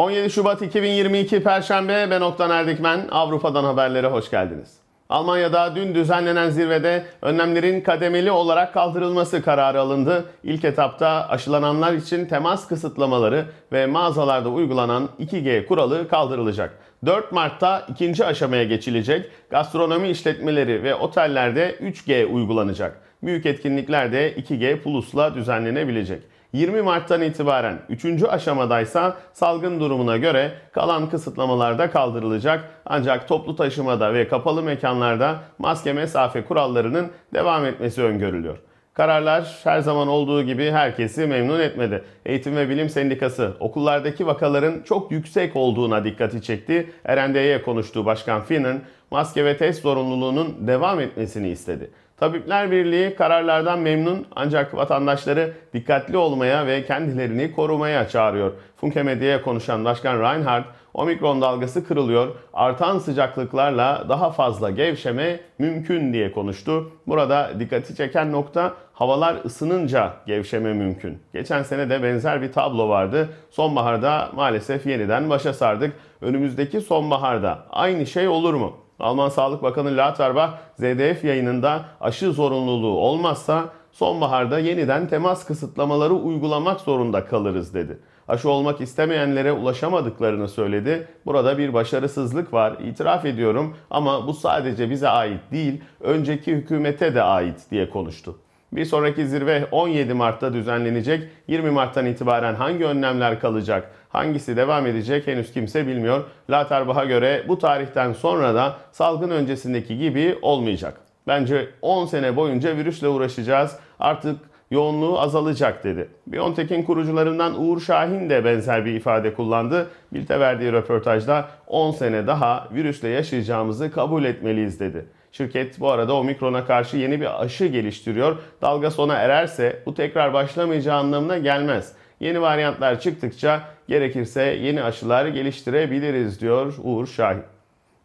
17 Şubat 2022 Perşembe ben Oktan Erdikmen. Avrupa'dan haberlere hoş geldiniz. Almanya'da dün düzenlenen zirvede önlemlerin kademeli olarak kaldırılması kararı alındı. İlk etapta aşılananlar için temas kısıtlamaları ve mağazalarda uygulanan 2G kuralı kaldırılacak. 4 Mart'ta ikinci aşamaya geçilecek. Gastronomi işletmeleri ve otellerde 3G uygulanacak. Büyük etkinlikler de 2G Plus'la düzenlenebilecek. 20 Mart'tan itibaren 3. aşamadaysa salgın durumuna göre kalan kısıtlamalarda kaldırılacak. Ancak toplu taşımada ve kapalı mekanlarda maske mesafe kurallarının devam etmesi öngörülüyor. Kararlar her zaman olduğu gibi herkesi memnun etmedi. Eğitim ve Bilim Sendikası okullardaki vakaların çok yüksek olduğuna dikkati çekti. RND'ye konuştuğu Başkan Finnan maske ve test zorunluluğunun devam etmesini istedi. Tabipler Birliği kararlardan memnun ancak vatandaşları dikkatli olmaya ve kendilerini korumaya çağırıyor. Funke Medya'ya konuşan Başkan Reinhardt, omikron dalgası kırılıyor, artan sıcaklıklarla daha fazla gevşeme mümkün diye konuştu. Burada dikkati çeken nokta havalar ısınınca gevşeme mümkün. Geçen sene de benzer bir tablo vardı. Sonbaharda maalesef yeniden başa sardık. Önümüzdeki sonbaharda aynı şey olur mu? Alman Sağlık Bakanı Lauterbach ZDF yayınında aşı zorunluluğu olmazsa sonbaharda yeniden temas kısıtlamaları uygulamak zorunda kalırız dedi. Aşı olmak istemeyenlere ulaşamadıklarını söyledi. Burada bir başarısızlık var, itiraf ediyorum ama bu sadece bize ait değil, önceki hükümete de ait diye konuştu. Bir sonraki zirve 17 Mart'ta düzenlenecek. 20 Mart'tan itibaren hangi önlemler kalacak, hangisi devam edecek henüz kimse bilmiyor. Laterbach'a göre bu tarihten sonra da salgın öncesindeki gibi olmayacak. Bence 10 sene boyunca virüsle uğraşacağız. Artık yoğunluğu azalacak dedi. Biontech'in kurucularından Uğur Şahin de benzer bir ifade kullandı. Bilte verdiği röportajda 10 sene daha virüsle yaşayacağımızı kabul etmeliyiz dedi. Şirket bu arada omikrona karşı yeni bir aşı geliştiriyor. Dalga sona ererse bu tekrar başlamayacağı anlamına gelmez. Yeni varyantlar çıktıkça gerekirse yeni aşılar geliştirebiliriz diyor Uğur Şahin.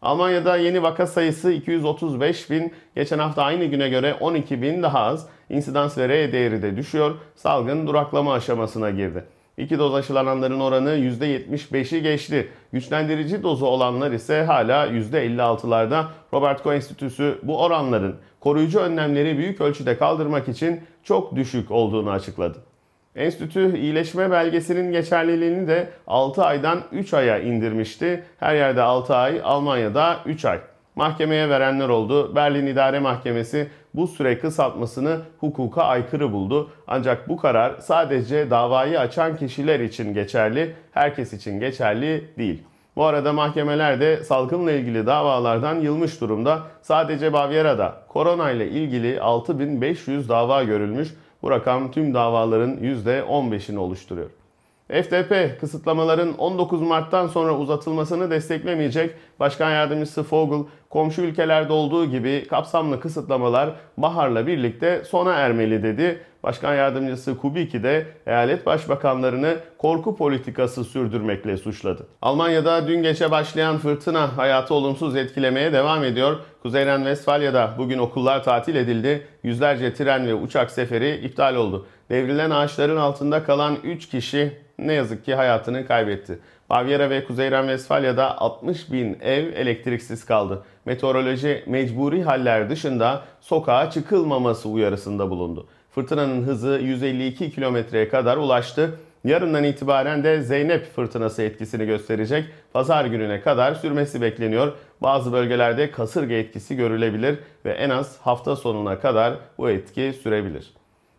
Almanya'da yeni vaka sayısı 235 bin, geçen hafta aynı güne göre 12 bin daha az. İnsidans ve R değeri de düşüyor. Salgın duraklama aşamasına girdi. İki doz aşılananların oranı %75'i geçti. Güçlendirici dozu olanlar ise hala %56'larda. Robert Koch Enstitüsü bu oranların koruyucu önlemleri büyük ölçüde kaldırmak için çok düşük olduğunu açıkladı. Enstitü iyileşme belgesinin geçerliliğini de 6 aydan 3 aya indirmişti. Her yerde 6 ay, Almanya'da 3 ay. Mahkemeye verenler oldu. Berlin İdare Mahkemesi bu süre kısaltmasını hukuka aykırı buldu. Ancak bu karar sadece davayı açan kişiler için geçerli, herkes için geçerli değil. Bu arada mahkemeler de salgınla ilgili davalardan yılmış durumda. Sadece Bavyera'da korona ile ilgili 6500 dava görülmüş. Bu rakam tüm davaların %15'ini oluşturuyor. FDP kısıtlamaların 19 Mart'tan sonra uzatılmasını desteklemeyecek. Başkan Yardımcısı Fogel, komşu ülkelerde olduğu gibi kapsamlı kısıtlamalar baharla birlikte sona ermeli dedi. Başkan Yardımcısı Kubicki de eyalet başbakanlarını korku politikası sürdürmekle suçladı. Almanya'da dün gece başlayan fırtına hayatı olumsuz etkilemeye devam ediyor. Kuzeyren Westfalya'da bugün okullar tatil edildi. Yüzlerce tren ve uçak seferi iptal oldu. Devrilen ağaçların altında kalan 3 kişi ne yazık ki hayatını kaybetti. Bavyera ve Kuzey Ren-Vestfalya'da 60 bin ev elektriksiz kaldı. Meteoroloji mecburi haller dışında sokağa çıkılmaması uyarısında bulundu. Fırtınanın hızı 152 kilometreye kadar ulaştı. Yarından itibaren de Zeynep fırtınası etkisini gösterecek. Pazar gününe kadar sürmesi bekleniyor. Bazı bölgelerde kasırga etkisi görülebilir ve en az hafta sonuna kadar bu etki sürebilir.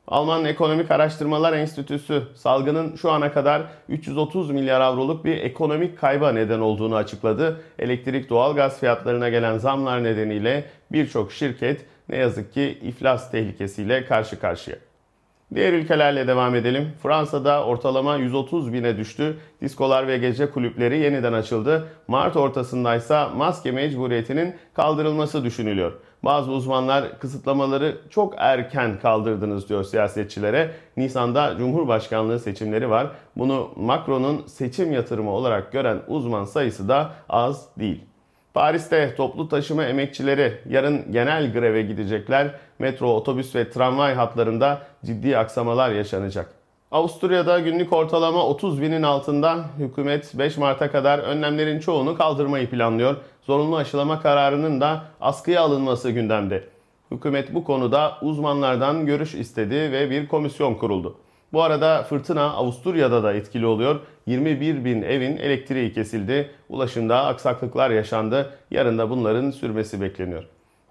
Alman Ekonomik Araştırmalar Enstitüsü salgının şu ana kadar 330 milyar avroluk bir ekonomik kayba neden olduğunu açıkladı. Elektrik doğalgaz fiyatlarına gelen zamlar nedeniyle birçok şirket ne yazık ki iflas tehlikesiyle karşı karşıya. Diğer ülkelerle devam edelim. Fransa'da ortalama 130 bine düştü. Diskolar ve gece kulüpleri yeniden açıldı. Mart ortasındaysa maske mecburiyetinin kaldırılması düşünülüyor. Bazı uzmanlar kısıtlamaları çok erken kaldırdınız diyor siyasetçilere. Nisan'da Cumhurbaşkanlığı seçimleri var. Bunu Macron'un seçim yatırımı olarak gören uzman sayısı da az değil. Paris'te toplu taşıma emekçileri yarın genel greve gidecekler. Metro, otobüs ve tramvay hatlarında ciddi aksamalar yaşanacak. Avusturya'da günlük ortalama 30 binin altında hükümet 5 Mart'a kadar önlemlerin çoğunu kaldırmayı planlıyor. Zorunlu aşılama kararının da askıya alınması gündemde. Hükümet bu konuda uzmanlardan görüş istedi ve bir komisyon kuruldu. Bu arada fırtına Avusturya'da da etkili oluyor. 21 bin evin elektriği kesildi. Ulaşımda aksaklıklar yaşandı. Yarın da bunların sürmesi bekleniyor.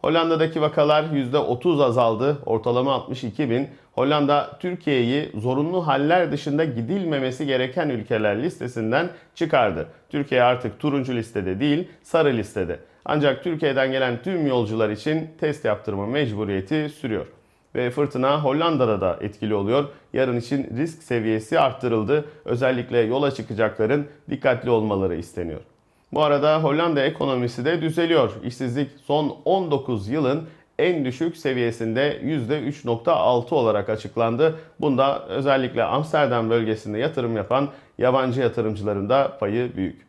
Hollanda'daki vakalar %30 azaldı. Ortalama 62 bin. Hollanda Türkiye'yi zorunlu haller dışında gidilmemesi gereken ülkeler listesinden çıkardı. Türkiye artık turuncu listede değil sarı listede. Ancak Türkiye'den gelen tüm yolcular için test yaptırma mecburiyeti sürüyor. Ve fırtına Hollanda'da da etkili oluyor. Yarın için risk seviyesi arttırıldı. Özellikle yola çıkacakların dikkatli olmaları isteniyor. Bu arada Hollanda ekonomisi de düzeliyor. İşsizlik son 19 yılın en düşük seviyesinde %3.6 olarak açıklandı. Bunda özellikle Amsterdam bölgesinde yatırım yapan yabancı yatırımcıların da payı büyük.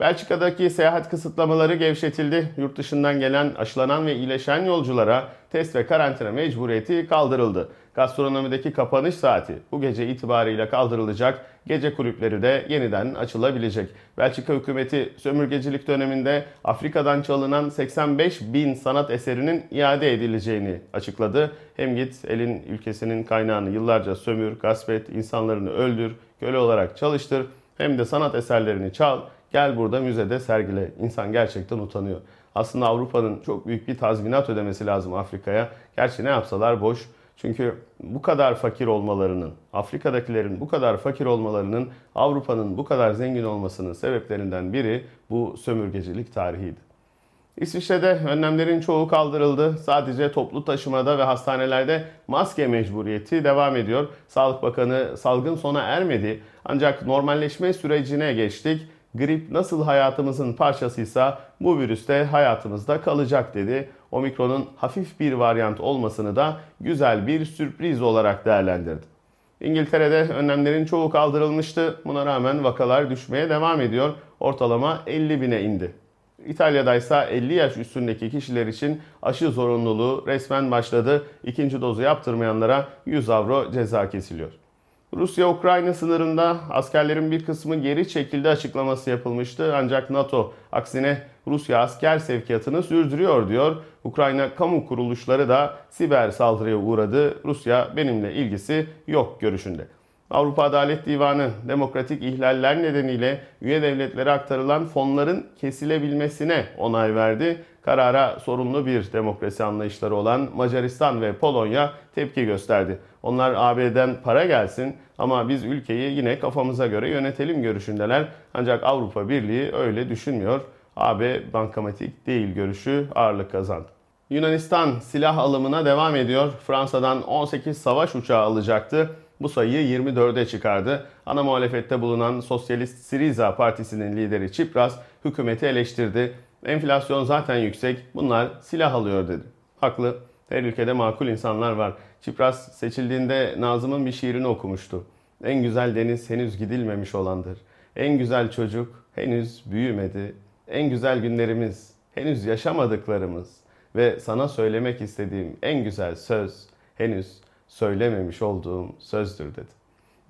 Belçika'daki seyahat kısıtlamaları gevşetildi. Yurt dışından gelen, aşılanan ve iyileşen yolculara test ve karantina mecburiyeti kaldırıldı. Gastronomideki kapanış saati bu gece itibariyle kaldırılacak. Gece kulüpleri de yeniden açılabilecek. Belçika hükümeti sömürgecilik döneminde Afrika'dan çalınan 85 bin sanat eserinin iade edileceğini açıkladı. Hem git elin ülkesinin kaynağını yıllarca sömür, gasp et, insanlarını öldür, köle olarak çalıştır. Hem de sanat eserlerini çal, gel burada müzede sergile. İnsan gerçekten utanıyor. Aslında Avrupa'nın çok büyük bir tazminat ödemesi lazım Afrika'ya. Gerçi ne yapsalar boş. Çünkü bu kadar fakir olmalarının, Afrika'dakilerin bu kadar fakir olmalarının Avrupa'nın bu kadar zengin olmasının sebeplerinden biri bu sömürgecilik tarihiydi. İsviçre'de önlemlerin çoğu kaldırıldı. Sadece toplu taşımada ve hastanelerde maske mecburiyeti devam ediyor. Sağlık Bakanı salgın sona ermedi ancak normalleşme sürecine geçtik grip nasıl hayatımızın parçasıysa bu virüs de hayatımızda kalacak dedi. Omikron'un hafif bir varyant olmasını da güzel bir sürpriz olarak değerlendirdi. İngiltere'de önlemlerin çoğu kaldırılmıştı. Buna rağmen vakalar düşmeye devam ediyor. Ortalama 50 bine indi. İtalya'da ise 50 yaş üstündeki kişiler için aşı zorunluluğu resmen başladı. İkinci dozu yaptırmayanlara 100 avro ceza kesiliyor. Rusya-Ukrayna sınırında askerlerin bir kısmı geri çekildi açıklaması yapılmıştı. Ancak NATO aksine Rusya asker sevkiyatını sürdürüyor diyor. Ukrayna kamu kuruluşları da siber saldırıya uğradı. Rusya benimle ilgisi yok görüşünde. Avrupa Adalet Divanı demokratik ihlaller nedeniyle üye devletlere aktarılan fonların kesilebilmesine onay verdi. Karara sorumlu bir demokrasi anlayışları olan Macaristan ve Polonya tepki gösterdi. Onlar AB'den para gelsin ama biz ülkeyi yine kafamıza göre yönetelim görüşündeler. Ancak Avrupa Birliği öyle düşünmüyor. AB bankamatik değil görüşü ağırlık kazandı. Yunanistan silah alımına devam ediyor. Fransa'dan 18 savaş uçağı alacaktı. Bu sayıyı 24'e çıkardı. Ana muhalefette bulunan Sosyalist Siriza Partisi'nin lideri Çipras hükümeti eleştirdi. Enflasyon zaten yüksek, bunlar silah alıyor dedi. Haklı, her ülkede makul insanlar var. Çipras seçildiğinde Nazım'ın bir şiirini okumuştu. En güzel deniz henüz gidilmemiş olandır. En güzel çocuk henüz büyümedi. En güzel günlerimiz henüz yaşamadıklarımız ve sana söylemek istediğim en güzel söz henüz söylememiş olduğum sözdür dedi.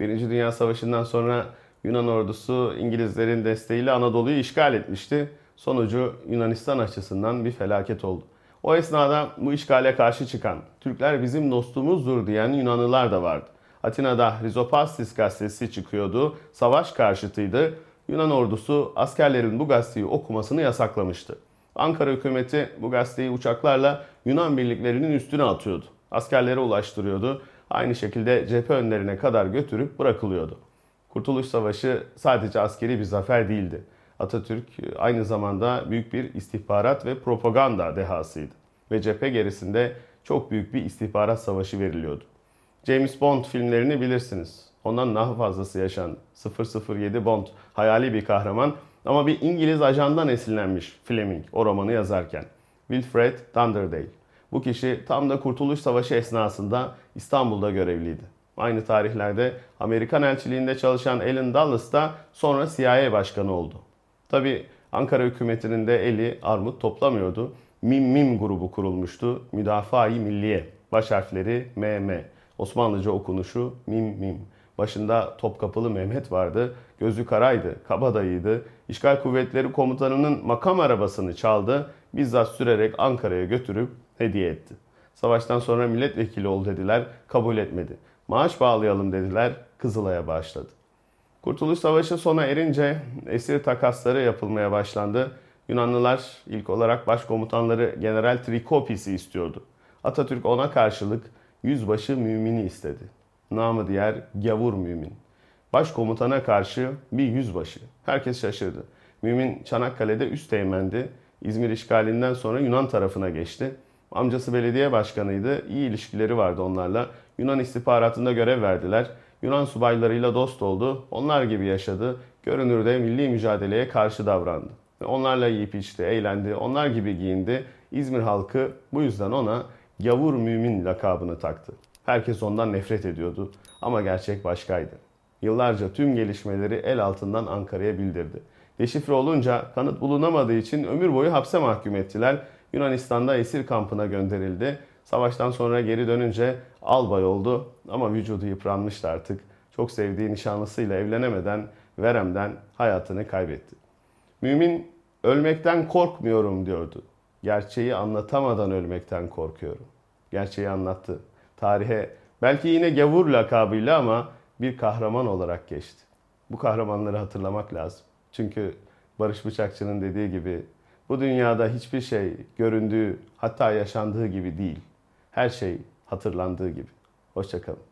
Birinci Dünya Savaşı'ndan sonra Yunan ordusu İngilizlerin desteğiyle Anadolu'yu işgal etmişti. Sonucu Yunanistan açısından bir felaket oldu. O esnada bu işgale karşı çıkan, Türkler bizim dostumuzdur diyen Yunanlılar da vardı. Atina'da Rizopastis gazetesi çıkıyordu, savaş karşıtıydı. Yunan ordusu askerlerin bu gazeteyi okumasını yasaklamıştı. Ankara hükümeti bu gazeteyi uçaklarla Yunan birliklerinin üstüne atıyordu. Askerlere ulaştırıyordu. Aynı şekilde cephe önlerine kadar götürüp bırakılıyordu. Kurtuluş Savaşı sadece askeri bir zafer değildi. Atatürk aynı zamanda büyük bir istihbarat ve propaganda dehasıydı. Ve cephe gerisinde çok büyük bir istihbarat savaşı veriliyordu. James Bond filmlerini bilirsiniz. Ondan daha fazlası yaşandı. 007 Bond hayali bir kahraman ama bir İngiliz ajandan esinlenmiş Fleming o romanı yazarken. Wilfred Thunderdale. Bu kişi tam da Kurtuluş Savaşı esnasında İstanbul'da görevliydi. Aynı tarihlerde Amerikan elçiliğinde çalışan Alan Dulles da sonra CIA başkanı oldu. Tabi Ankara hükümetinin de eli armut toplamıyordu. Mim Mim grubu kurulmuştu. Müdafaa-i Milliye. Baş harfleri MM. Osmanlıca okunuşu Mim Mim. Başında Topkapılı Mehmet vardı. Gözü karaydı, kabadayıydı. İşgal kuvvetleri komutanının makam arabasını çaldı. Bizzat sürerek Ankara'ya götürüp hediye etti. Savaştan sonra milletvekili ol dediler, kabul etmedi. Maaş bağlayalım dediler, Kızılay'a bağışladı. Kurtuluş Savaşı sona erince esir takasları yapılmaya başlandı. Yunanlılar ilk olarak başkomutanları General Trikopis'i istiyordu. Atatürk ona karşılık yüzbaşı mümini istedi. Namı diğer gavur mümin. Başkomutana karşı bir yüzbaşı. Herkes şaşırdı. Mümin Çanakkale'de üst teğmendi. İzmir işgalinden sonra Yunan tarafına geçti. Amcası belediye başkanıydı. İyi ilişkileri vardı onlarla. Yunan istihbaratında görev verdiler. Yunan subaylarıyla dost oldu. Onlar gibi yaşadı. Görünürde milli mücadeleye karşı davrandı. Onlarla yiyip içti, eğlendi. Onlar gibi giyindi. İzmir halkı bu yüzden ona gavur mümin lakabını taktı. Herkes ondan nefret ediyordu. Ama gerçek başkaydı. Yıllarca tüm gelişmeleri el altından Ankara'ya bildirdi. Deşifre olunca kanıt bulunamadığı için ömür boyu hapse mahkum ettiler. Yunanistan'da esir kampına gönderildi. Savaştan sonra geri dönünce albay oldu ama vücudu yıpranmıştı artık. Çok sevdiği nişanlısıyla evlenemeden veremden hayatını kaybetti. Mümin ölmekten korkmuyorum diyordu. Gerçeği anlatamadan ölmekten korkuyorum. Gerçeği anlattı. Tarihe belki yine gavur lakabıyla ama bir kahraman olarak geçti. Bu kahramanları hatırlamak lazım. Çünkü Barış Bıçakçı'nın dediği gibi bu dünyada hiçbir şey göründüğü hatta yaşandığı gibi değil. Her şey hatırlandığı gibi. Hoşçakalın.